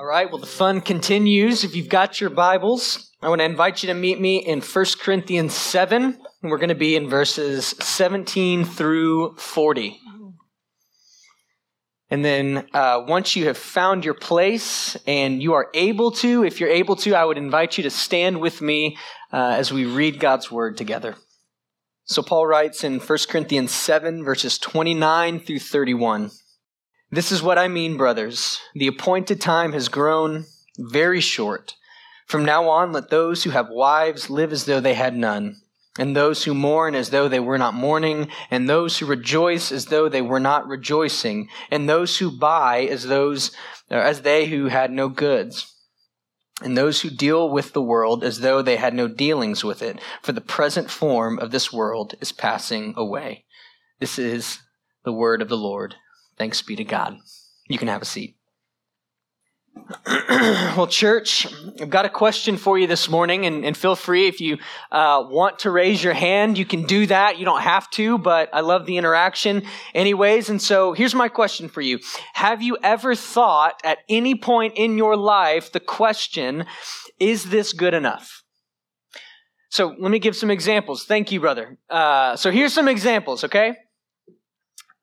All right, well, the fun continues. If you've got your Bibles, I want to invite you to meet me in 1 Corinthians 7. And we're going to be in verses 17 through 40. And then uh, once you have found your place and you are able to, if you're able to, I would invite you to stand with me uh, as we read God's word together. So Paul writes in 1 Corinthians 7, verses 29 through 31. This is what I mean, brothers. The appointed time has grown very short. From now on, let those who have wives live as though they had none, and those who mourn as though they were not mourning, and those who rejoice as though they were not rejoicing, and those who buy as those uh, as they who had no goods, and those who deal with the world as though they had no dealings with it, for the present form of this world is passing away. This is the word of the Lord. Thanks be to God. You can have a seat. well, church, I've got a question for you this morning, and, and feel free if you uh, want to raise your hand, you can do that. You don't have to, but I love the interaction anyways. And so here's my question for you Have you ever thought at any point in your life the question, is this good enough? So let me give some examples. Thank you, brother. Uh, so here's some examples, okay?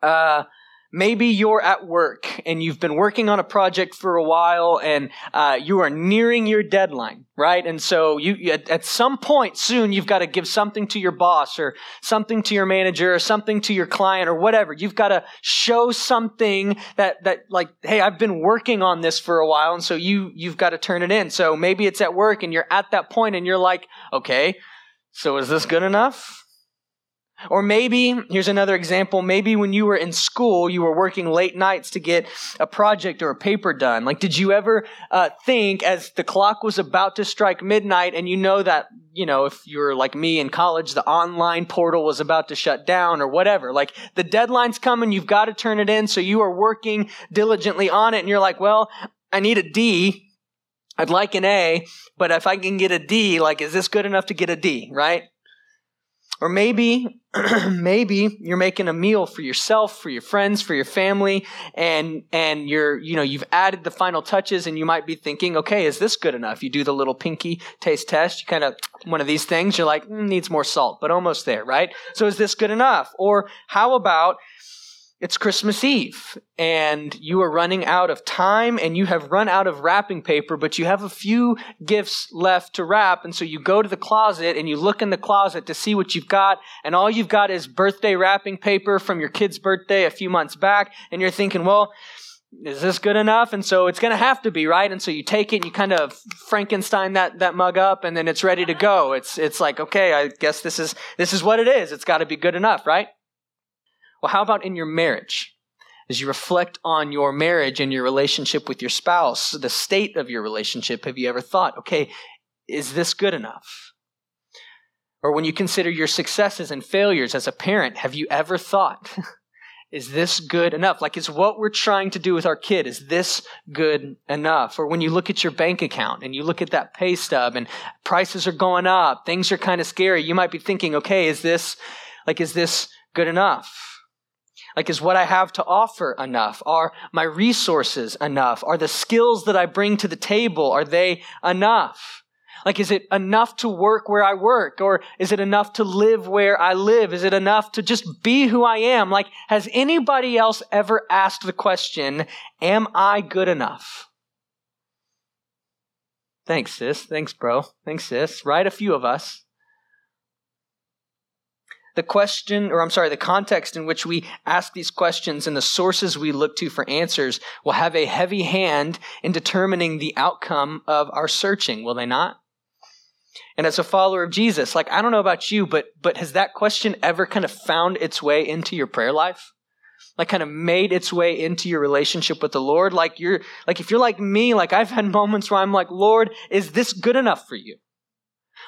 Uh, Maybe you're at work and you've been working on a project for a while and uh, you are nearing your deadline, right? And so you, at, at some point soon, you've got to give something to your boss or something to your manager or something to your client or whatever. You've got to show something that, that like, hey, I've been working on this for a while. And so you, you've got to turn it in. So maybe it's at work and you're at that point and you're like, okay, so is this good enough? Or maybe, here's another example, maybe when you were in school, you were working late nights to get a project or a paper done. Like, did you ever uh, think as the clock was about to strike midnight and you know that, you know, if you're like me in college, the online portal was about to shut down or whatever. Like, the deadline's coming, you've got to turn it in, so you are working diligently on it and you're like, well, I need a D. I'd like an A, but if I can get a D, like, is this good enough to get a D, right? Or maybe, maybe you're making a meal for yourself, for your friends, for your family, and, and you're, you know, you've added the final touches and you might be thinking, okay, is this good enough? You do the little pinky taste test. You kind of, one of these things, you're like, mm, needs more salt, but almost there, right? So is this good enough? Or how about it's Christmas Eve and you are running out of time and you have run out of wrapping paper, but you have a few gifts left to wrap. And so you go to the closet and you look in the closet to see what you've got. And all you've got is birthday wrapping paper from your kid's birthday a few months back. And you're thinking, well, is this good enough? And so it's going to have to be, right? And so you take it and you kind of Frankenstein that, that mug up and then it's ready to go. It's, it's like, okay, I guess this is, this is what it is. It's got to be good enough, right? Well, how about in your marriage? As you reflect on your marriage and your relationship with your spouse, the state of your relationship, have you ever thought, okay, is this good enough? Or when you consider your successes and failures as a parent, have you ever thought, is this good enough? Like, is what we're trying to do with our kid, is this good enough? Or when you look at your bank account and you look at that pay stub and prices are going up, things are kind of scary, you might be thinking, okay, is this, like, is this good enough? Like, is what I have to offer enough? Are my resources enough? Are the skills that I bring to the table, are they enough? Like, is it enough to work where I work? Or is it enough to live where I live? Is it enough to just be who I am? Like, has anybody else ever asked the question, am I good enough? Thanks, sis. Thanks, bro. Thanks, sis. Right? A few of us the question, or I'm sorry, the context in which we ask these questions and the sources we look to for answers will have a heavy hand in determining the outcome of our searching, will they not? And as a follower of Jesus, like, I don't know about you, but, but has that question ever kind of found its way into your prayer life? Like kind of made its way into your relationship with the Lord? Like you're, like if you're like me, like I've had moments where I'm like, Lord, is this good enough for you?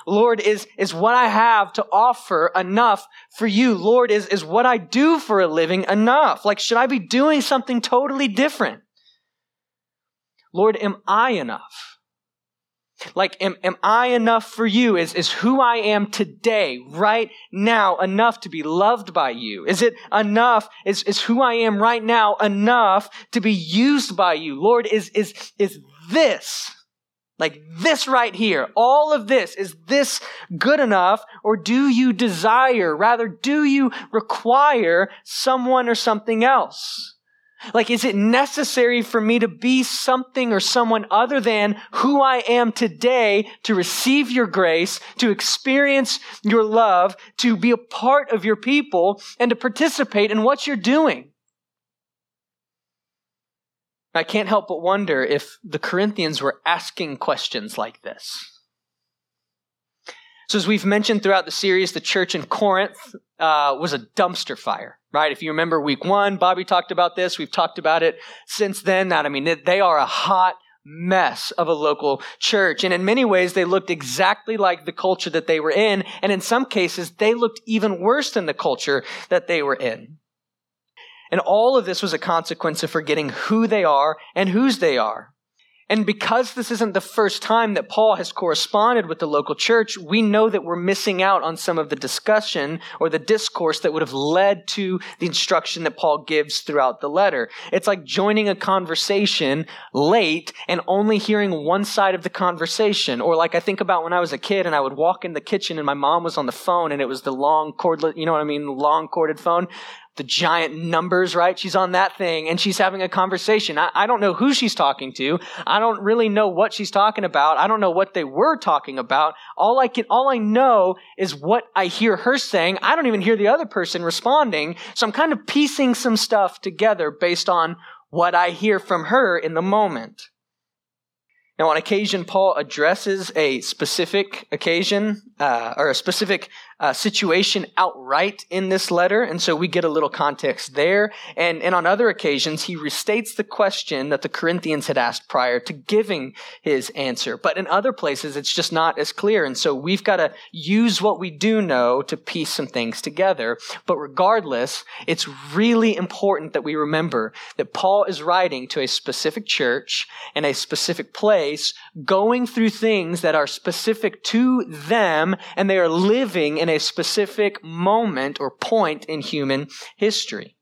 Lord, is, is what I have to offer enough for you? Lord, is, is what I do for a living enough? Like, should I be doing something totally different? Lord, am I enough? Like, am, am I enough for you? Is, is who I am today, right now, enough to be loved by you? Is it enough? Is, is who I am right now enough to be used by you? Lord, is, is, is this, like this right here, all of this, is this good enough? Or do you desire, rather, do you require someone or something else? Like, is it necessary for me to be something or someone other than who I am today to receive your grace, to experience your love, to be a part of your people, and to participate in what you're doing? I can't help but wonder if the Corinthians were asking questions like this. So, as we've mentioned throughout the series, the church in Corinth uh, was a dumpster fire, right? If you remember week one, Bobby talked about this. We've talked about it since then. That I mean, they are a hot mess of a local church. And in many ways, they looked exactly like the culture that they were in. And in some cases, they looked even worse than the culture that they were in. And all of this was a consequence of forgetting who they are and whose they are. And because this isn't the first time that Paul has corresponded with the local church, we know that we're missing out on some of the discussion or the discourse that would have led to the instruction that Paul gives throughout the letter. It's like joining a conversation late and only hearing one side of the conversation. Or like I think about when I was a kid and I would walk in the kitchen and my mom was on the phone and it was the long cordless, you know what I mean? Long corded phone the giant numbers, right? She's on that thing and she's having a conversation. I, I, don't know who she's talking to. I don't really know what she's talking about. I don't know what they were talking about. All I can, all I know is what I hear her saying. I don't even hear the other person responding. So I'm kind of piecing some stuff together based on what I hear from her in the moment. Now, on occasion, Paul addresses a specific occasion uh, or a specific uh, situation outright in this letter, and so we get a little context there. And, and on other occasions, he restates the question that the Corinthians had asked prior to giving his answer. But in other places, it's just not as clear, and so we've got to use what we do know to piece some things together. But regardless, it's really important that we remember that Paul is writing to a specific church in a specific place, going through things that are specific to them, and they are living in a specific moment or point in human history.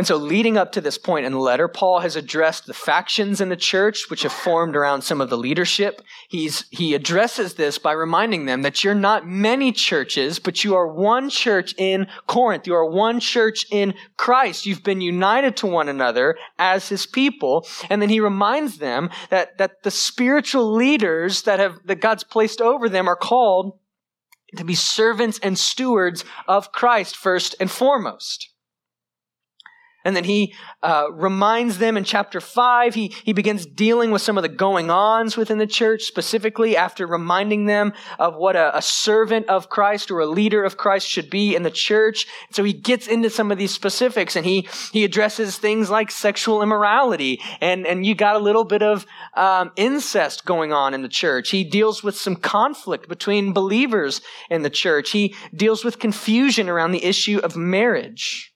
And so, leading up to this point in the letter, Paul has addressed the factions in the church, which have formed around some of the leadership. He's, he addresses this by reminding them that you're not many churches, but you are one church in Corinth. You are one church in Christ. You've been united to one another as his people. And then he reminds them that, that the spiritual leaders that have, that God's placed over them are called to be servants and stewards of Christ first and foremost. And then he uh, reminds them in chapter 5, he, he begins dealing with some of the going ons within the church, specifically after reminding them of what a, a, servant of Christ or a leader of Christ should be in the church. So he gets into some of these specifics and he, he addresses things like sexual immorality. And, and you got a little bit of um, incest going on in the church. He deals with some conflict between believers in the church. He deals with confusion around the issue of marriage.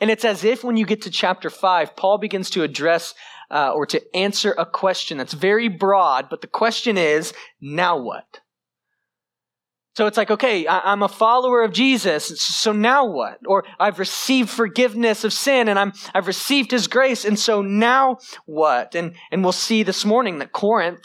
And it's as if when you get to chapter 5, Paul begins to address uh, or to answer a question that's very broad, but the question is, now what? So it's like, okay, I, am a follower of Jesus, so now what? Or I've received forgiveness of sin and I'm, I've received his grace, and so now what? And, and we'll see this morning that Corinth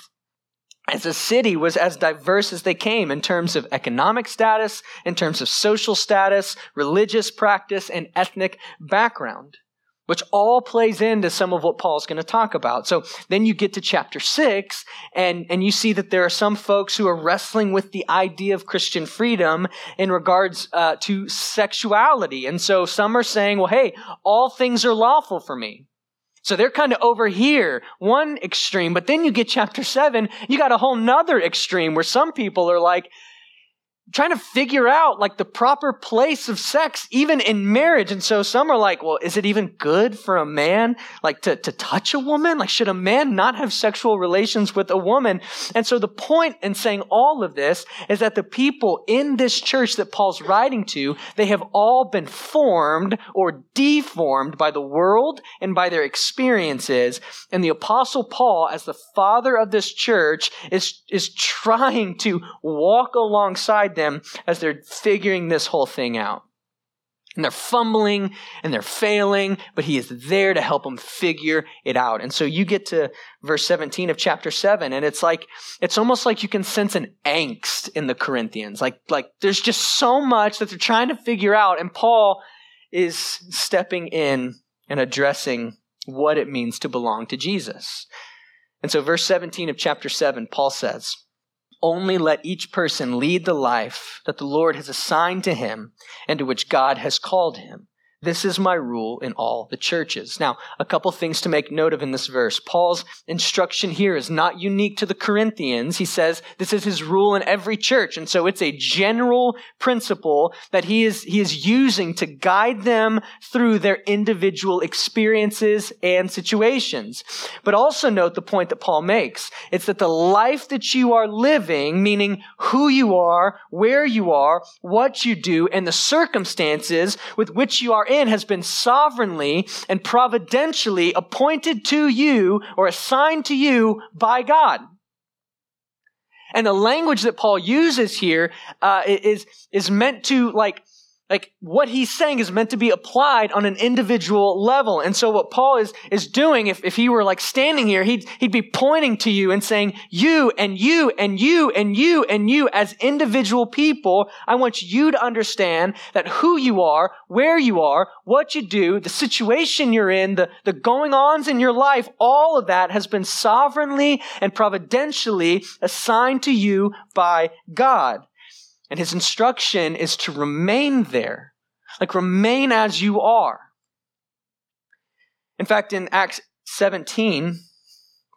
as a city was as diverse as they came in terms of economic status, in terms of social status, religious practice, and ethnic background, which all plays into some of what Paul's going to talk about. So then you get to chapter six and, and you see that there are some folks who are wrestling with the idea of Christian freedom in regards uh, to sexuality. And so some are saying, well, hey, all things are lawful for me. So they're kind of over here, one extreme, but then you get chapter seven, you got a whole nother extreme where some people are like, trying to figure out like the proper place of sex even in marriage. And so some are like well is it even good for a man like to, to touch a woman? Like should a man not have sexual relations with a woman? And so the point in saying all of this is that the people in this church that paul's writing to they have all been formed or deformed by the world and by their experiences. And the apostle paul as the father of this church is is trying to walk alongside them as they're figuring this whole thing out. And they're fumbling and they're failing, but he is there to help them figure it out. And so you get to verse 17 of chapter 7, and it's like, it's almost like you can sense an angst in the Corinthians. Like, like there's just so much that they're trying to figure out, and Paul is stepping in and addressing what it means to belong to Jesus. And so, verse 17 of chapter 7, Paul says, only let each person lead the life that the Lord has assigned to him and to which God has called him. This is my rule in all the churches. Now, a couple things to make note of in this verse. Paul's instruction here is not unique to the Corinthians. He says this is his rule in every church. And so it's a general principle that he is, he is using to guide them through their individual experiences and situations. But also note the point that Paul makes. It's that the life that you are living, meaning who you are, where you are, what you do, and the circumstances with which you are in has been sovereignly and providentially appointed to you or assigned to you by God. And the language that Paul uses here uh, is is meant to like like what he's saying is meant to be applied on an individual level. And so what Paul is, is doing, if, if he were like standing here, he'd, he'd be pointing to you and saying, you and you and you and you and you as individual people, I want you to understand that who you are, where you are, what you do, the situation you're in, the, the going ons in your life, all of that has been sovereignly and providentially assigned to you by God. And his instruction is to remain there, like remain as you are. In fact, in Acts 17,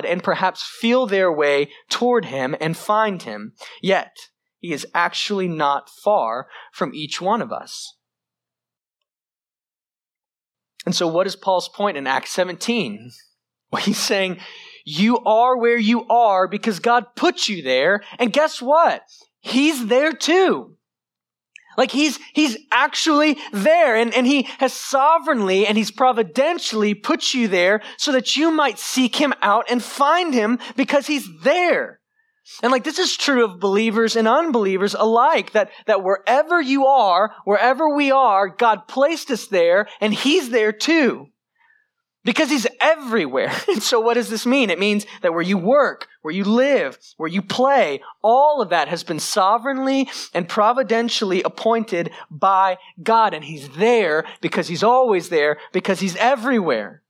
God and perhaps feel their way toward Him and find Him. Yet, He is actually not far from each one of us. And so, what is Paul's point in Acts 17? Well, he's saying, You are where you are because God put you there. And guess what? He's there too. Like he's, he's actually there and, and he has sovereignly and he's providentially put you there so that you might seek him out and find him because he's there. And like this is true of believers and unbelievers alike, that, that wherever you are, wherever we are, God placed us there and he's there too. Because he's everywhere. And so what does this mean? It means that where you work, where you live, where you play, all of that has been sovereignly and providentially appointed by God. And he's there because he's always there because he's everywhere.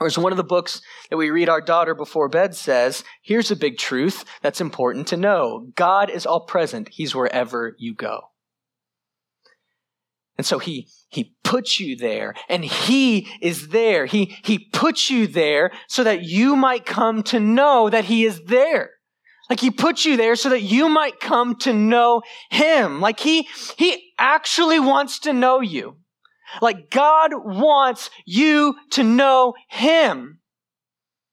Or as one of the books that we read our daughter before bed says, here's a big truth that's important to know. God is all present. He's wherever you go. And so he, he puts you there and he is there. He, he puts you there so that you might come to know that he is there. Like he puts you there so that you might come to know him. Like he, he actually wants to know you. Like God wants you to know him.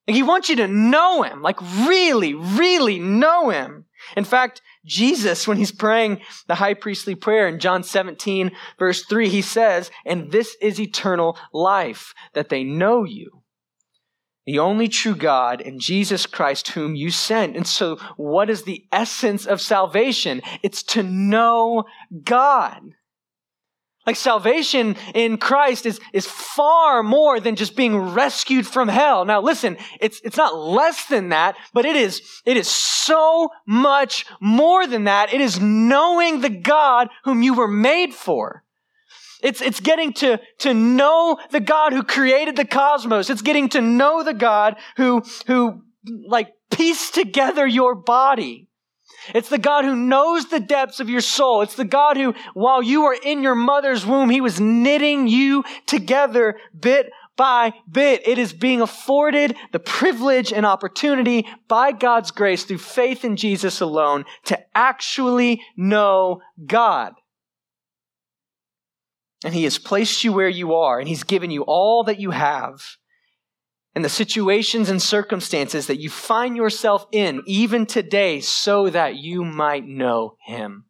Like he wants you to know him. Like really, really know him. In fact, Jesus, when he's praying the high priestly prayer in John 17, verse 3, he says, And this is eternal life, that they know you, the only true God, and Jesus Christ, whom you sent. And so, what is the essence of salvation? It's to know God. Like salvation in Christ is, is far more than just being rescued from hell. Now listen, it's, it's not less than that, but it is, it is so much more than that. It is knowing the God whom you were made for. It's, it's getting to, to know the God who created the cosmos. It's getting to know the God who, who like pieced together your body. It's the God who knows the depths of your soul. It's the God who, while you were in your mother's womb, He was knitting you together bit by bit. It is being afforded the privilege and opportunity by God's grace through faith in Jesus alone to actually know God. And He has placed you where you are, and He's given you all that you have and the situations and circumstances that you find yourself in, even today, so that you might know Him.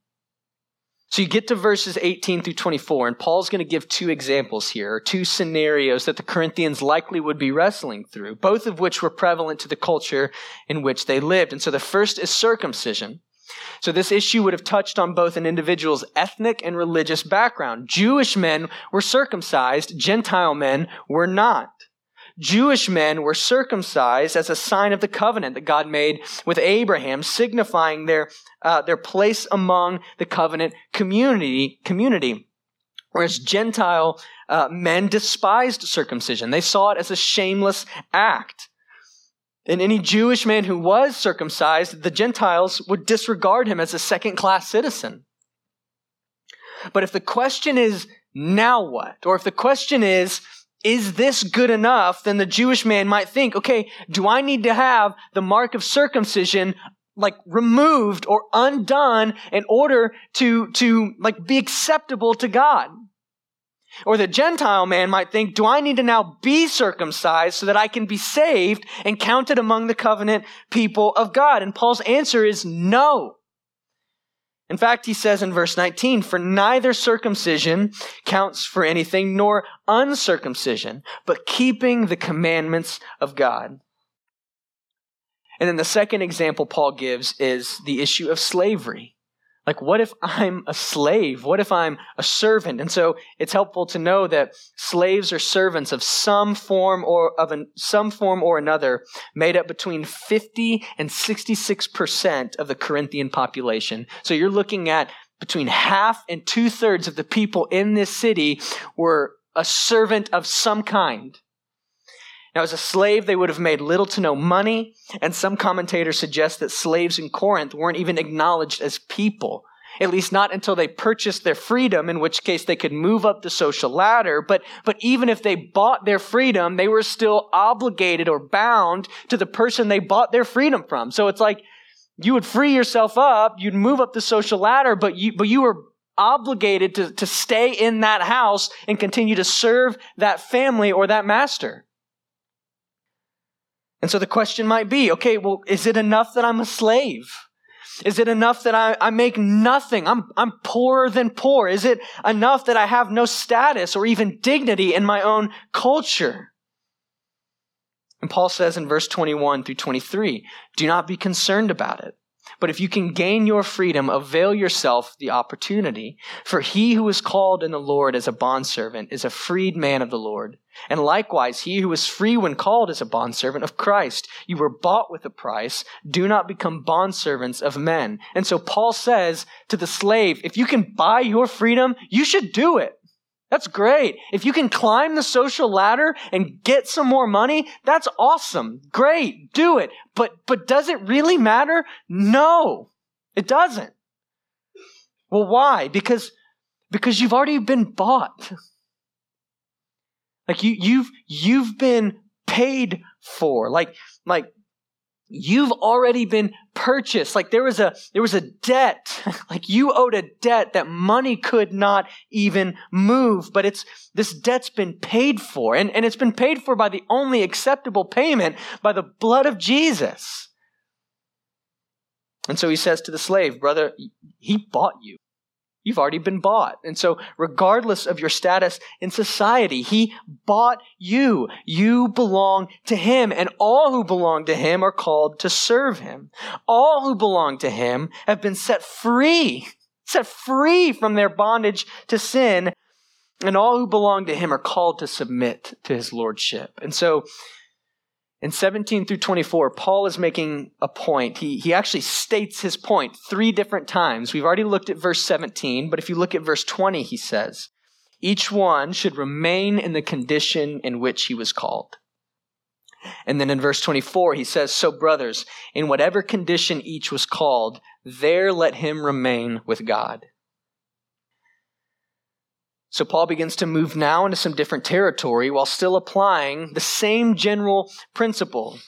So you get to verses 18 through 24, and Paul's going to give two examples here, or two scenarios that the Corinthians likely would be wrestling through, both of which were prevalent to the culture in which they lived. And so the first is circumcision. So this issue would have touched on both an individual's ethnic and religious background. Jewish men were circumcised, Gentile men were not. Jewish men were circumcised as a sign of the covenant that God made with Abraham, signifying their, uh, their place among the covenant community, community. Whereas Gentile uh, men despised circumcision. They saw it as a shameless act. And any Jewish man who was circumcised, the Gentiles would disregard him as a second class citizen. But if the question is, now what? Or if the question is, is this good enough? Then the Jewish man might think, okay, do I need to have the mark of circumcision like removed or undone in order to, to like be acceptable to God? Or the Gentile man might think, do I need to now be circumcised so that I can be saved and counted among the covenant people of God? And Paul's answer is no. In fact, he says in verse 19, for neither circumcision counts for anything nor uncircumcision, but keeping the commandments of God. And then the second example Paul gives is the issue of slavery. Like, what if I'm a slave? What if I'm a servant? And so it's helpful to know that slaves are servants of some form or of an, some form or another, made up between 50 and 66% of the Corinthian population. So you're looking at between half and two thirds of the people in this city were a servant of some kind. Now, as a slave, they would have made little to no money, and some commentators suggest that slaves in Corinth weren't even acknowledged as people, at least not until they purchased their freedom, in which case they could move up the social ladder. But, but even if they bought their freedom, they were still obligated or bound to the person they bought their freedom from. So it's like you would free yourself up, you'd move up the social ladder, but you, but you were obligated to, to stay in that house and continue to serve that family or that master. And so the question might be, okay, well, is it enough that I'm a slave? Is it enough that I, I make nothing? I'm, I'm poorer than poor. Is it enough that I have no status or even dignity in my own culture? And Paul says in verse 21 through 23, do not be concerned about it. But if you can gain your freedom, avail yourself the opportunity. For he who is called in the Lord as a bondservant is a freed man of the Lord. And likewise, he who is free when called is a bondservant of Christ. You were bought with a price. Do not become bondservants of men. And so Paul says to the slave, if you can buy your freedom, you should do it. That's great. If you can climb the social ladder and get some more money, that's awesome. Great. Do it. But, but does it really matter? No, it doesn't. Well, why? Because, because you've already been bought. Like you, you've, you've been paid for. Like, like you've already been purchased. Like there was a there was a debt. Like you owed a debt that money could not even move but it's this debt's been paid for. And, and it's been paid for by the only acceptable payment by the blood of jesus. And so he says to the slave brother he bought you You've already been bought. And so, regardless of your status in society, He bought you. You belong to Him, and all who belong to Him are called to serve Him. All who belong to Him have been set free, set free from their bondage to sin and all who belong to him are called to submit to his lordship. And so in 17 through 24, Paul is making a point. He, he actually states his point three different times. We've already looked at verse 17, but if you look at verse 20, he says, Each one should remain in the condition in which he was called. And then in verse 24, he says, So, brothers, in whatever condition each was called, there let him remain with God. So Paul begins to move now into some different territory while still applying the same general principle.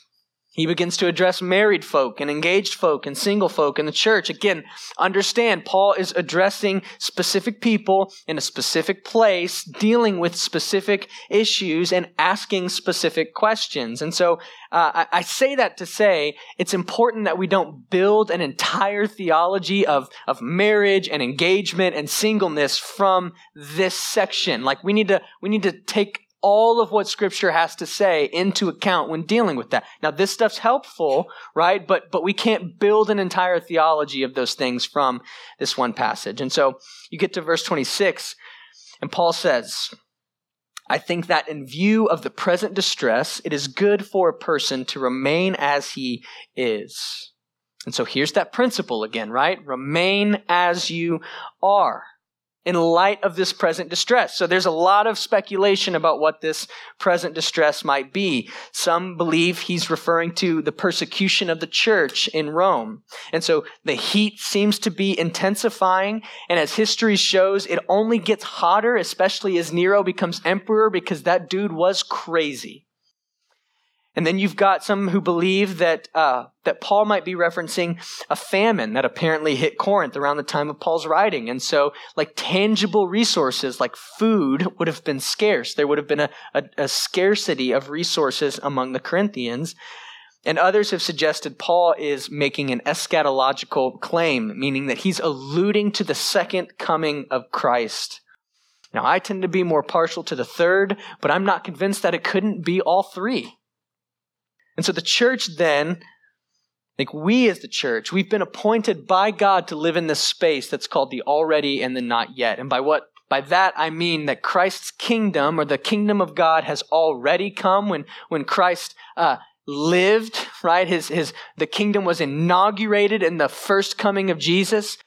He begins to address married folk and engaged folk and single folk in the church. Again, understand, Paul is addressing specific people in a specific place, dealing with specific issues and asking specific questions. And so uh, I, I say that to say it's important that we don't build an entire theology of, of marriage and engagement and singleness from this section. Like we need to, we need to take all of what scripture has to say into account when dealing with that. Now this stuff's helpful, right? But but we can't build an entire theology of those things from this one passage. And so you get to verse 26 and Paul says, I think that in view of the present distress, it is good for a person to remain as he is. And so here's that principle again, right? Remain as you are in light of this present distress. So there's a lot of speculation about what this present distress might be. Some believe he's referring to the persecution of the church in Rome. And so the heat seems to be intensifying. And as history shows, it only gets hotter, especially as Nero becomes emperor, because that dude was crazy. And then you've got some who believe that, uh, that Paul might be referencing a famine that apparently hit Corinth around the time of Paul's writing. And so, like, tangible resources like food would have been scarce. There would have been a, a, a scarcity of resources among the Corinthians. And others have suggested Paul is making an eschatological claim, meaning that he's alluding to the second coming of Christ. Now, I tend to be more partial to the third, but I'm not convinced that it couldn't be all three. And so the church then, like we as the church, we've been appointed by God to live in this space that's called the already and the not yet. And by what by that I mean that Christ's kingdom or the kingdom of God has already come when when Christ uh, lived, right? His his the kingdom was inaugurated in the first coming of Jesus,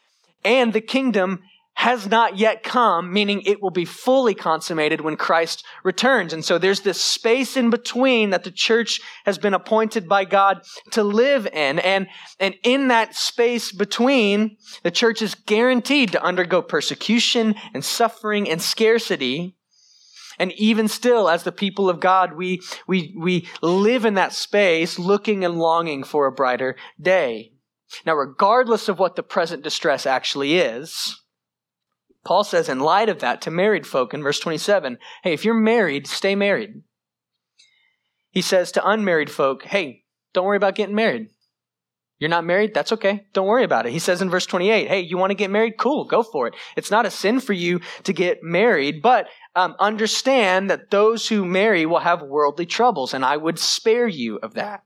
and the kingdom has not yet come, meaning it will be fully consummated when Christ returns. And so there's this space in between that the church has been appointed by God to live in. And, and in that space between, the church is guaranteed to undergo persecution and suffering and scarcity. And even still, as the people of God, we, we, we live in that space looking and longing for a brighter day. Now, regardless of what the present distress actually is, Paul says, in light of that, to married folk in verse 27, hey, if you're married, stay married. He says to unmarried folk, hey, don't worry about getting married. You're not married? That's okay. Don't worry about it. He says in verse 28, hey, you want to get married? Cool, go for it. It's not a sin for you to get married, but um, understand that those who marry will have worldly troubles, and I would spare you of that.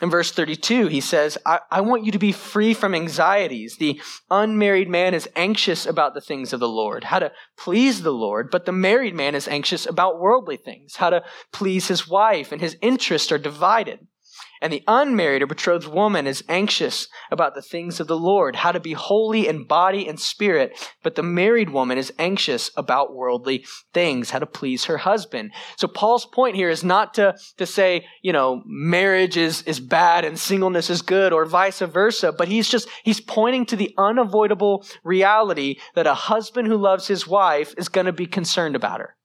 In verse 32, he says, I, I, want you to be free from anxieties. The unmarried man is anxious about the things of the Lord, how to please the Lord, but the married man is anxious about worldly things, how to please his wife, and his interests are divided. And the unmarried or betrothed woman is anxious about the things of the Lord, how to be holy in body and spirit. But the married woman is anxious about worldly things, how to please her husband. So Paul's point here is not to, to say, you know, marriage is, is bad and singleness is good or vice versa, but he's just, he's pointing to the unavoidable reality that a husband who loves his wife is going to be concerned about her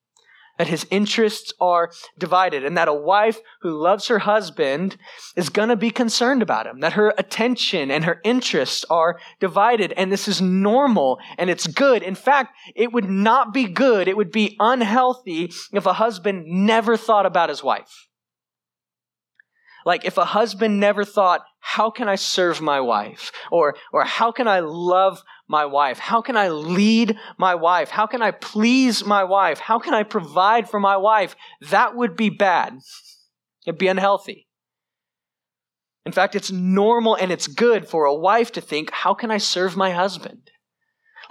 that his interests are divided, and that a wife who loves her husband is going to be concerned about him, that her attention and her interests are divided, and this is normal and it's good. In fact, it would not be good, it would be unhealthy if a husband never thought about his wife. Like if a husband never thought, how can I serve my wife? Or, or how can I love my wife? How can I lead my wife? How can I please my wife? How can I provide for my wife? That would be bad. It'd be unhealthy. In fact, it's normal and it's good for a wife to think, how can I serve my husband?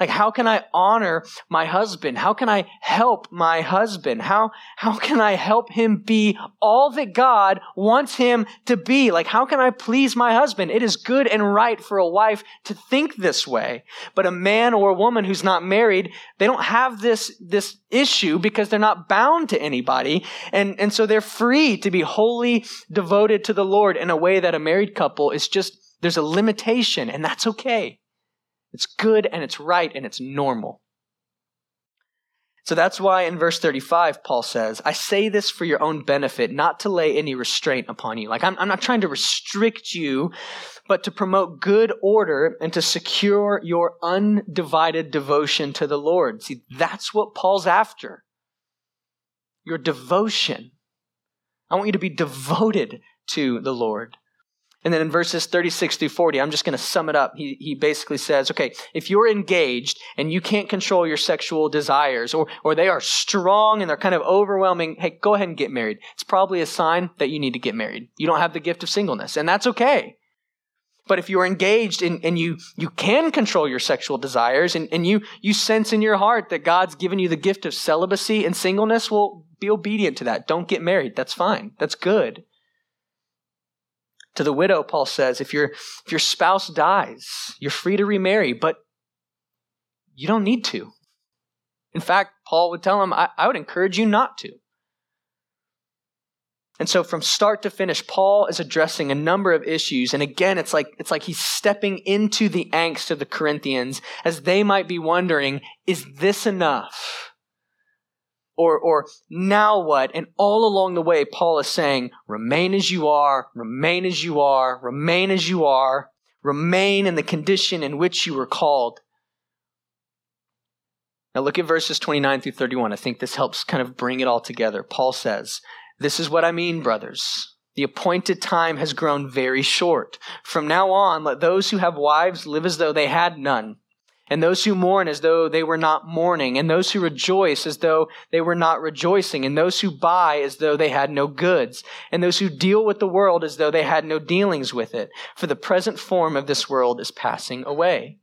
Like, how can I honor my husband? How can I help my husband? How, how can I help him be all that God wants him to be? Like, how can I please my husband? It is good and right for a wife to think this way. But a man or a woman who's not married, they don't have this, this issue because they're not bound to anybody. And, and so they're free to be wholly devoted to the Lord in a way that a married couple is just, there's a limitation and that's okay. It's good and it's right and it's normal. So that's why in verse 35, Paul says, I say this for your own benefit, not to lay any restraint upon you. Like, I'm, I'm, not trying to restrict you, but to promote good order and to secure your undivided devotion to the Lord. See, that's what Paul's after. Your devotion. I want you to be devoted to the Lord. And then in verses 36 through 40, I'm just going to sum it up. He, he basically says, okay, if you're engaged and you can't control your sexual desires or, or they are strong and they're kind of overwhelming, hey, go ahead and get married. It's probably a sign that you need to get married. You don't have the gift of singleness, and that's okay. But if you're engaged and, and you, you can control your sexual desires and, and you, you sense in your heart that God's given you the gift of celibacy and singleness, well, be obedient to that. Don't get married. That's fine. That's good. To the widow, Paul says, if, your if your spouse dies, you're free to remarry, but you don't need to. In fact, Paul would tell him, I, I would encourage you not to. And so from start to finish, Paul is addressing a number of issues. And again, it's like, it's like he's stepping into the angst of the Corinthians as they might be wondering, is this enough? Or, or now what? And all along the way, Paul is saying, remain as you are, remain as you are, remain as you are, remain in the condition in which you were called. Now look at verses 29 through 31. I think this helps kind of bring it all together. Paul says, This is what I mean, brothers. The appointed time has grown very short. From now on, let those who have wives live as though they had none and those who mourn as though they were not mourning, and those who rejoice as though they were not rejoicing, and those who buy as though they had no goods, and those who deal with the world as though they had no dealings with it. For the present form of this world is passing away.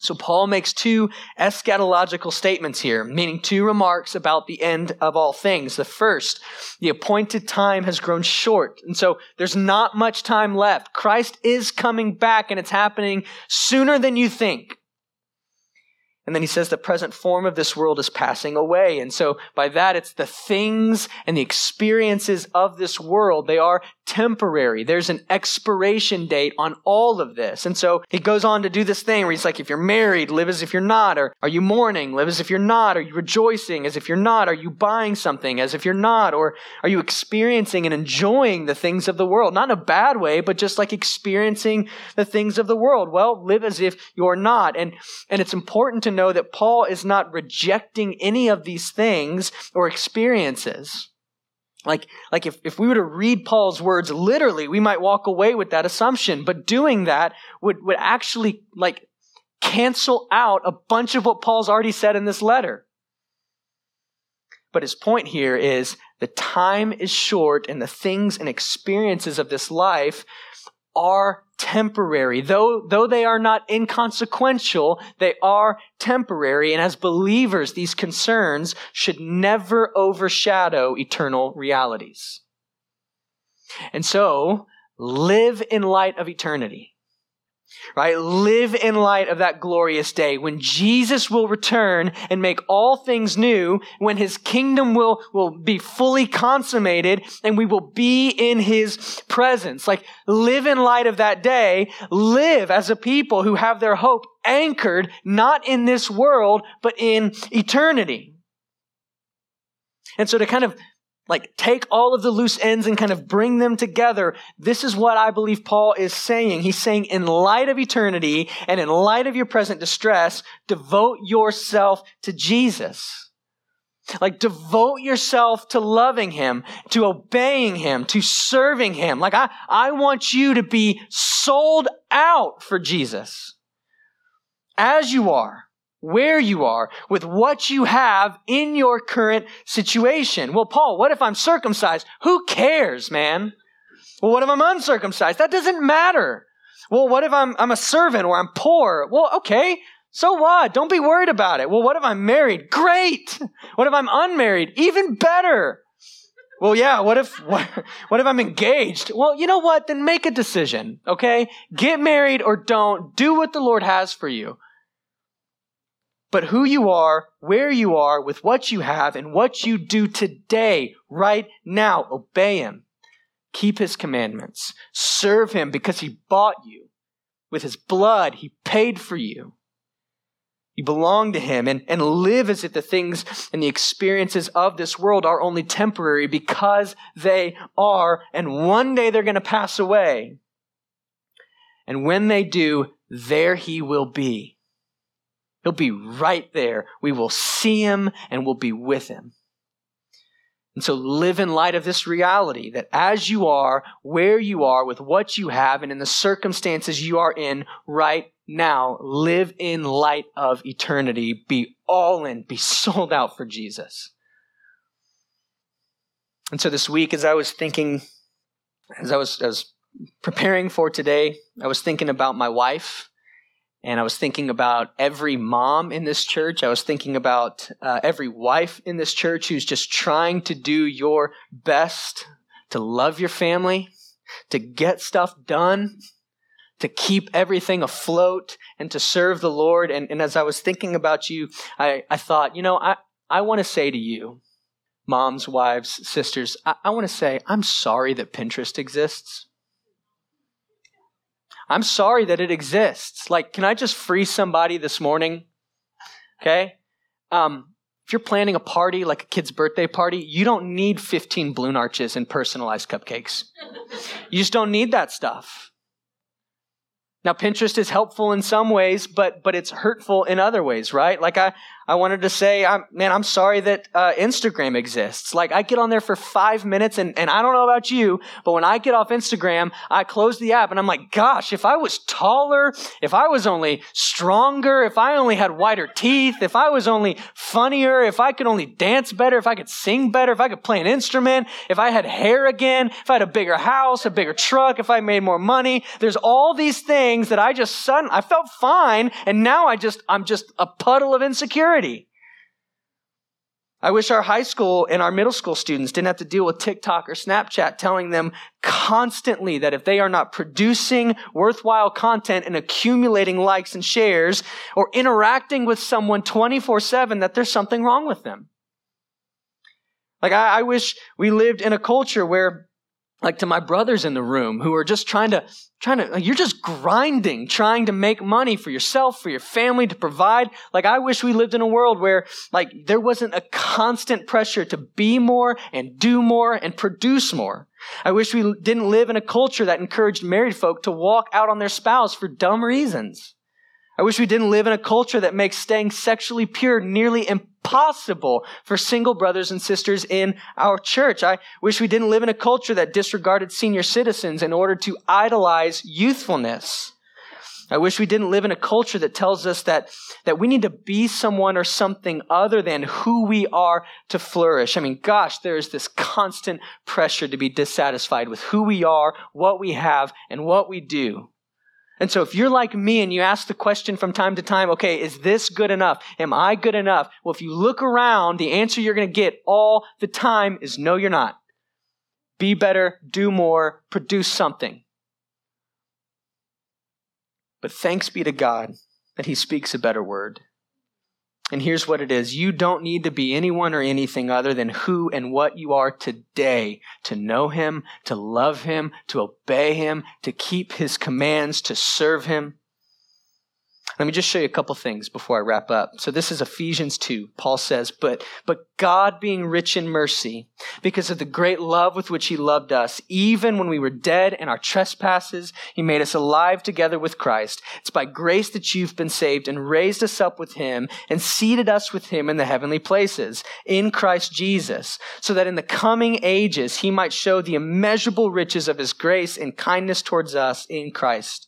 So Paul makes two eschatological statements here, meaning two remarks about the end of all things. The first, the appointed time has grown short. And so there's not much time left. Christ is coming back and it's happening sooner than you think. And then he says the present form of this world is passing away. And so by that, it's the things and the experiences of this world. They are temporary. There's an expiration date on all of this. And so he goes on to do this thing where he's like, if you're married, live as if you're not. Or are you mourning? Live as if you're not. Are you rejoicing as if you're not? Are you buying something as if you're not? Or are you experiencing and enjoying the things of the world? Not in a bad way, but just like experiencing the things of the world. Well, live as if you're not. And, and it's important to know that Paul is not rejecting any of these things or experiences. Like, like if, if we were to read Paul's words literally, we might walk away with that assumption. But doing that would, would actually like cancel out a bunch of what Paul's already said in this letter. But his point here is the time is short and the things and experiences of this life are temporary. Though, though they are not inconsequential, they are temporary. And as believers, these concerns should never overshadow eternal realities. And so, live in light of eternity right? Live in light of that glorious day when Jesus will return and make all things new, when his kingdom will, will be fully consummated and we will be in his presence. Like live in light of that day. Live as a people who have their hope anchored not in this world, but in eternity. And so to kind of like take all of the loose ends and kind of bring them together. This is what I believe Paul is saying. He's saying in light of eternity and in light of your present distress, devote yourself to Jesus. Like devote yourself to loving him, to obeying him, to serving him. Like I, I want you to be sold out for Jesus as you are where you are, with what you have in your current situation. Well, Paul, what if I'm circumcised? Who cares, man? Well, what if I'm uncircumcised? That doesn't matter. Well, what if I'm, I'm a servant or I'm poor? Well, okay. So what? Don't be worried about it. Well, what if I'm married? Great. What if I'm unmarried? Even better. Well, yeah, what if what, what if I'm engaged? Well, you know what? Then make a decision, okay? Get married or don't. Do what the Lord has for you. But who you are, where you are, with what you have, and what you do today, right now, obey Him. Keep His commandments. Serve Him because He bought you. With His blood, He paid for you. You belong to Him and, and live as if the things and the experiences of this world are only temporary because they are, and one day they're going to pass away. And when they do, there He will be. He'll be right there. We will see Him and we'll be with Him. And so live in light of this reality that as you are, where you are, with what you have, and in the circumstances you are in right now, live in light of eternity. Be all in, be sold out for Jesus. And so this week, as I was thinking, as I was, I was preparing for today, I was thinking about my wife and I was thinking about every mom in this church. I was thinking about uh, every wife in this church who's just trying to do your best to love your family, to get stuff done, to keep everything afloat, and to serve the Lord. And, and as I was thinking about you, I, I thought, you know, I, I want to say to you, moms, wives, sisters, I, I want to say, I'm sorry that Pinterest exists. I'm sorry that it exists. Like, can I just free somebody this morning? Okay? Um, if you're planning a party, like a kid's birthday party, you don't need 15 balloon arches and personalized cupcakes. You just don't need that stuff. Now, Pinterest is helpful in some ways, but but it's hurtful in other ways, right? Like I, I wanted to say, I'm, man, I'm sorry that uh, Instagram exists. Like, I get on there for five minutes, and, and I don't know about you, but when I get off Instagram, I close the app, and I'm like, gosh, if I was taller, if I was only stronger, if I only had whiter teeth, if I was only funnier, if I could only dance better, if I could sing better, if I could play an instrument, if I had hair again, if I had a bigger house, a bigger truck, if I made more money, there's all these things that I just suddenly, I felt fine, and now I just, I'm just a puddle of insecurity. I wish our high school and our middle school students didn't have to deal with TikTok or Snapchat telling them constantly that if they are not producing worthwhile content and accumulating likes and shares or interacting with someone 24 7, that there's something wrong with them. Like, I, I wish we lived in a culture where like to my brothers in the room who are just trying to trying to like you're just grinding trying to make money for yourself for your family to provide. Like i wish we lived in a world where like there wasn't a constant pressure to be more and do more and produce more. I wish we didn't live in a culture that encouraged married folk to walk out on their spouse for dumb reasons I wish we didn't live in a culture that makes staying sexually pure nearly impossible for single brothers and sisters in our church. I wish we didn't live in a culture that disregarded senior citizens in order to idolize youthfulness. I wish we didn't live in a culture that tells us that, that we need to be someone or something other than who we are to flourish. I mean, gosh, there is this constant pressure to be dissatisfied with who we are, what we have, and what we do. And so if you're like me and you ask the question from time to time, okay, is this good enough? Am I good enough? Well, if you look around, the answer you're going to get all the time is no, you're not. Be better, do more, produce something. But thanks be to God that He speaks a better word. And here's what it is. You don't need to be anyone or anything other than who and what you are today to know Him, to love Him, to obey Him, to keep His commands, to serve Him. Let me just show you a couple things before I wrap up. So this is Ephesians 2. Paul says, but, but God being rich in mercy, because of the great love with which he loved us, even when we were dead in our trespasses, he made us alive together with Christ. It's by grace that you've been saved and raised us up with him and seated us with him in the heavenly places in Christ Jesus, so that in the coming ages he might show the immeasurable riches of his grace and kindness towards us in Christ.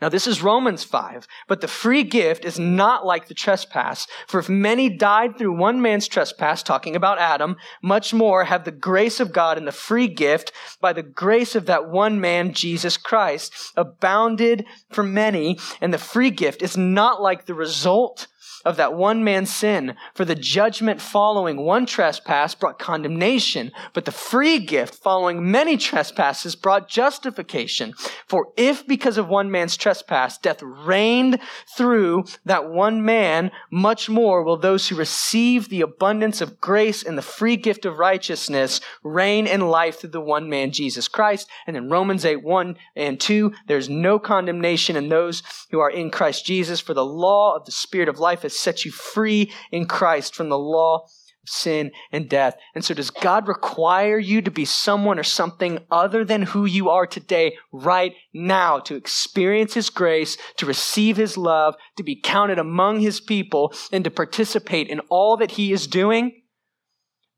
Now, this is Romans 5, but the free gift is not like the trespass. For if many died through one man's trespass, talking about Adam, much more have the grace of God and the free gift by the grace of that one man, Jesus Christ, abounded for many. And the free gift is not like the result of that one man's sin. For the judgment following one trespass brought condemnation, but the free gift following many trespasses brought justification. For if because of one man's trespass death reigned through that one man, much more will those who receive the abundance of grace and the free gift of righteousness reign in life through the one man, Jesus Christ. And in Romans 8, 1 and 2, there's no condemnation in those who are in Christ Jesus, for the law of the Spirit of life has set you free in Christ from the law of sin and death. And so, does God require you to be someone or something other than who you are today, right now, to experience His grace, to receive His love, to be counted among His people, and to participate in all that He is doing?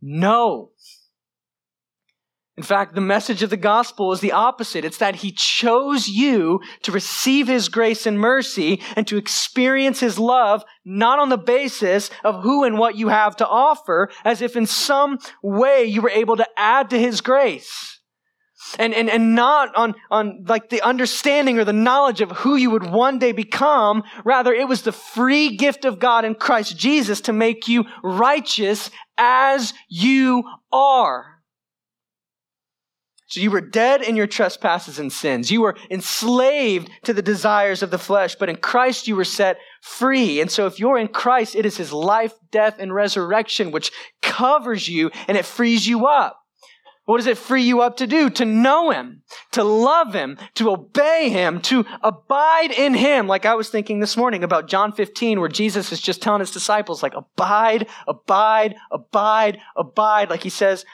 No. In fact, the message of the gospel is the opposite. It's that he chose you to receive his grace and mercy and to experience his love, not on the basis of who and what you have to offer, as if in some way you were able to add to his grace. And, and, and not on, on like the understanding or the knowledge of who you would one day become. Rather, it was the free gift of God in Christ Jesus to make you righteous as you are. So you were dead in your trespasses and sins. You were enslaved to the desires of the flesh, but in Christ you were set free. And so if you're in Christ, it is his life, death, and resurrection which covers you and it frees you up. What does it free you up to do? To know him, to love him, to obey him, to abide in him. Like I was thinking this morning about John 15, where Jesus is just telling his disciples, like, abide, abide, abide, abide. Like he says,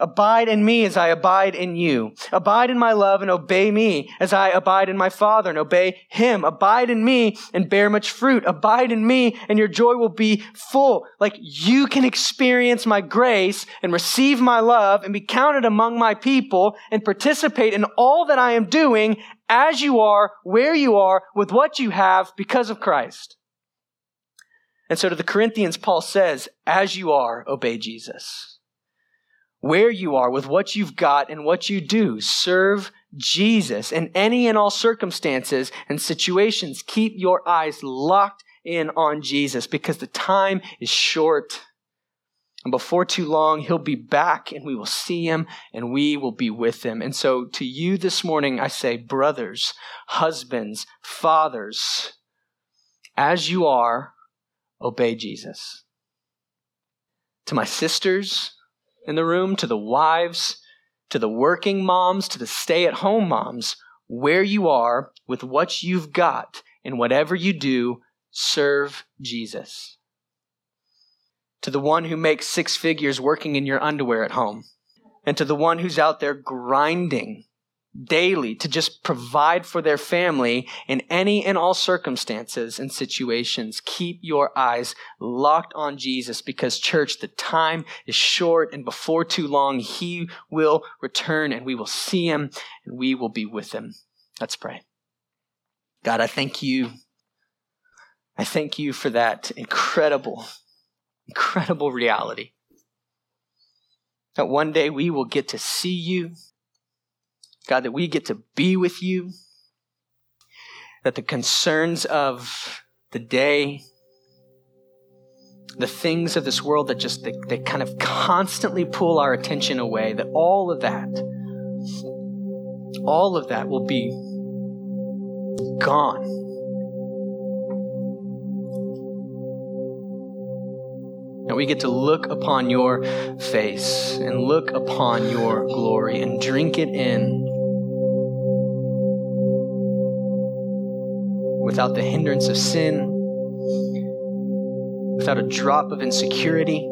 Abide in me as I abide in you. Abide in my love and obey me as I abide in my Father and obey him. Abide in me and bear much fruit. Abide in me and your joy will be full. Like you can experience my grace and receive my love and be counted among my people and participate in all that I am doing as you are, where you are, with what you have because of Christ. And so to the Corinthians, Paul says, as you are, obey Jesus where you are, with what you've got, and what you do. Serve Jesus in any and all circumstances and situations. Keep your eyes locked in on Jesus because the time is short. And before too long, he'll be back and we will see him and we will be with him. And so to you this morning, I say, brothers, husbands, fathers, as you are, obey Jesus. To my sisters, in the room, to the wives, to the working moms, to the stay at home moms, where you are with what you've got and whatever you do, serve Jesus. To the one who makes six figures working in your underwear at home, and to the one who's out there grinding daily to just provide for their family in any and all circumstances and situations. Keep your eyes locked on Jesus because, church, the time is short and before too long, he will return and we will see him and we will be with him. Let's pray. God, I thank you. I thank you for that incredible, incredible reality. That one day we will get to see you God, that we get to be with you, that the concerns of the day, the things of this world that just, they, they kind of constantly pull our attention away, that all of that, all of that will be gone. And we get to look upon your face and look upon your glory and drink it in without the hindrance of sin, without a drop of insecurity,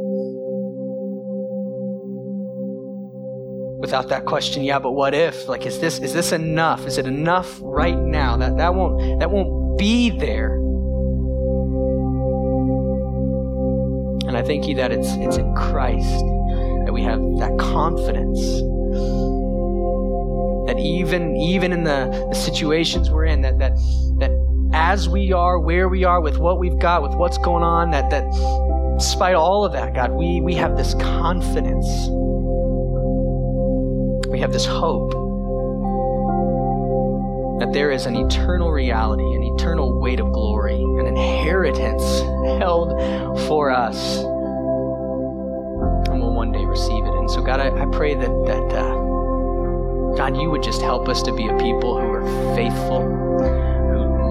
without that question, yeah, but what if? Like, is this is this enough? Is it enough right now? That that won't that won't be there. And I thank you that it's it's in Christ that we have that confidence that even even in the, the situations we're in, that that that as we are, where we are, with what we've got, with what's going on, that that despite all of that, God, we we have this confidence. We have this hope that there is an eternal reality, an eternal weight of glory, an inheritance held for us. And we'll one day receive it. And so, God, I, I pray that, that uh, God, you would just help us to be a people who are faithful,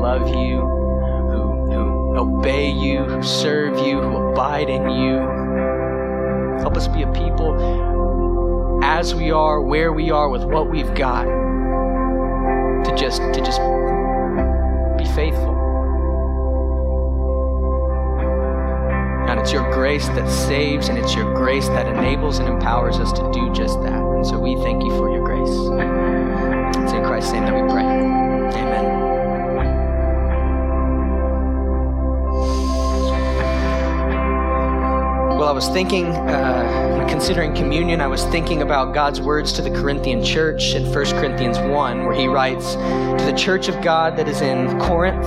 love you, who, who obey you, who serve you, who abide in you. Help us be a people as we are, where we are, with what we've got to just to just be faithful. And it's your grace that saves and it's your grace that enables and empowers us to do just that. And so we thank you for your grace. It's in Christ's name that we pray. Amen. I was thinking, uh, considering communion, I was thinking about God's words to the Corinthian church in 1 Corinthians 1, where he writes, To the church of God that is in Corinth,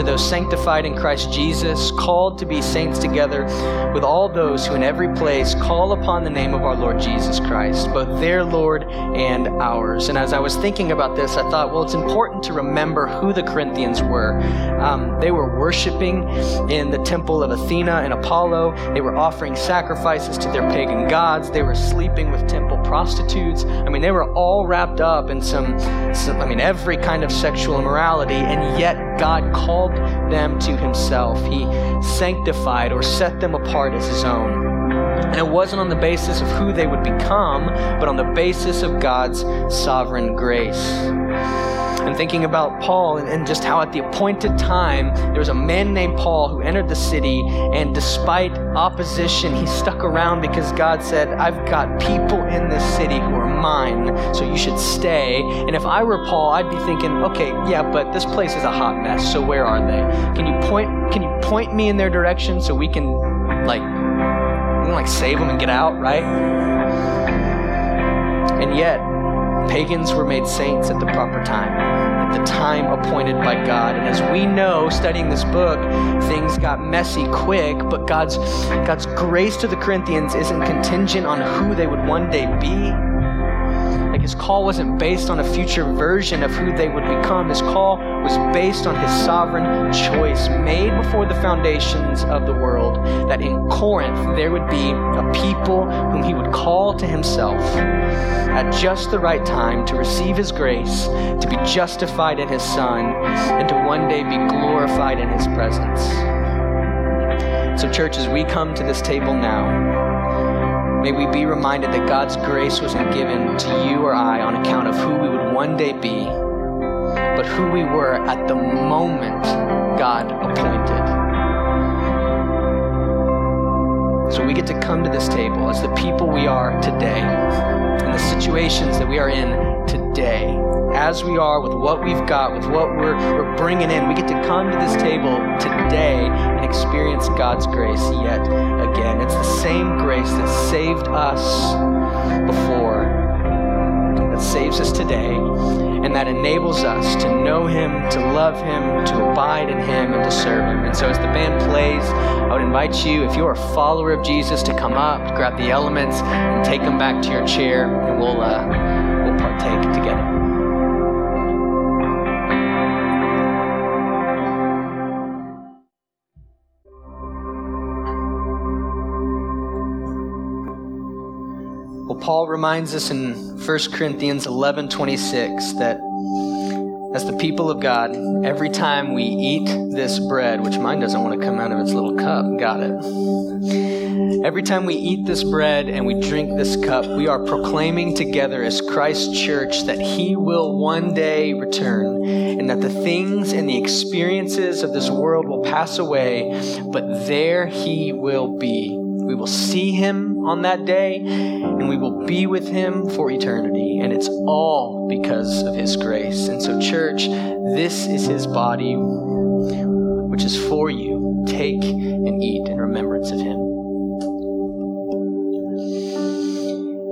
to those sanctified in Christ Jesus, called to be saints together with all those who in every place call upon the name of our Lord Jesus Christ, both their Lord and ours. And as I was thinking about this, I thought, well, it's important to remember who the Corinthians were. Um, they were worshiping in the temple of Athena and Apollo, they were offering sacrifices to their pagan gods, they were sleeping with temple prostitutes. I mean, they were all wrapped up in some, some I mean, every kind of sexual immorality, and yet God called them to himself. He sanctified or set them apart as his own. And it wasn't on the basis of who they would become, but on the basis of God's sovereign grace and thinking about Paul and, and, just how at the appointed time there was a man named Paul who entered the city, and despite opposition, he stuck around because God said, I've got people in this city who are mine, so you should stay. And if I were Paul, I'd be thinking, okay, yeah, but this place is a hot mess, so where are they? Can you point can you point me in their direction so we can like we can like save them and get out, right? And yet Pagans were made saints at the proper time, the time appointed by God. And as we know, studying this book, things got messy quick, but God's, God's grace to the Corinthians isn't contingent on who they would one day be like his call wasn't based on a future version of who they would become. His call was based on his sovereign choice made before the foundations of the world that in Corinth there would be a people whom he would call to himself at just the right time to receive his grace, to be justified in his Son, and to one day be glorified in his presence. So, church, as we come to this table now, May we be reminded that God's grace wasn't given to you or I on account of who we would one day be, but who we were at the moment God appointed. So we get to come to this table as the people we are today, and the situations that we are in today as we are, with what we've got, with what we're, we're bringing in. We get to come to this table today and experience God's grace yet again. It's the same grace that saved us before, saves us today, and that enables us to know Him, to love Him, to abide in Him, and to serve Him. And so, as the band plays, I would invite you, if you're a follower of Jesus, to come up, grab the elements, and take them back to your chair, and we'll, uh, we'll partake together. Paul reminds us in 1 Corinthians 11 26 that as the people of God, every time we eat this bread, which mine doesn't want to come out of its little cup, got it. Every time we eat this bread and we drink this cup, we are proclaiming together as Christ's church that He will one day return and that the things and the experiences of this world will pass away, but there He will be. We will see Him on that day, and we will be with him for eternity. And it's all because of his grace. And so, church, this is his body, which is for you. Take and eat in remembrance of him.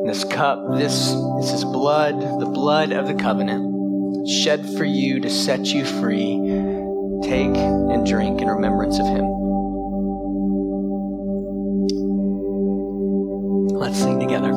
This cup, this, is blood, the blood of the covenant, shed for you to set you free. Take and drink in remembrance of him. Sing together.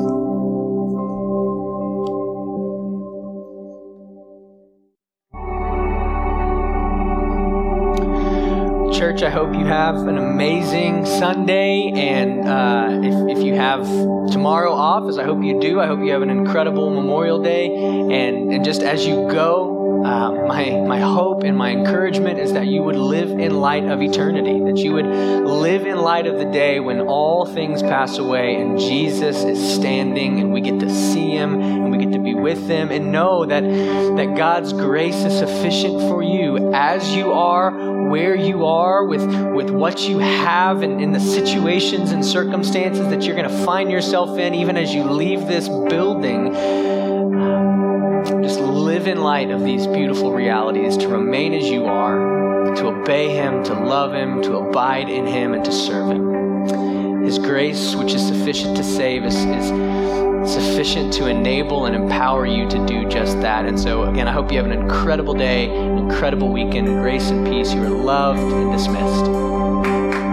church. I hope you have an amazing Sunday. And uh, if, if you have tomorrow off, as I hope you do, I hope you have an incredible Memorial Day. And, and just as you go, uh, my, my hope and my encouragement is that you would live in light of eternity, that you would live in light of the day when all things pass away and Jesus is standing and we get to see him and we get to be with him and know that, that God's grace is sufficient for you as you are, where you are, with, with what you have and in the situations and circumstances that you're going to find yourself in, even as you leave this building live in light of these beautiful realities, to remain as you are, to obey Him, to love Him, to abide in Him, and to serve Him. His grace, which is sufficient to save, is, is sufficient to enable and empower you to do just that. And so, again, I hope you have an incredible day, an incredible weekend. Grace and peace. You are loved and dismissed.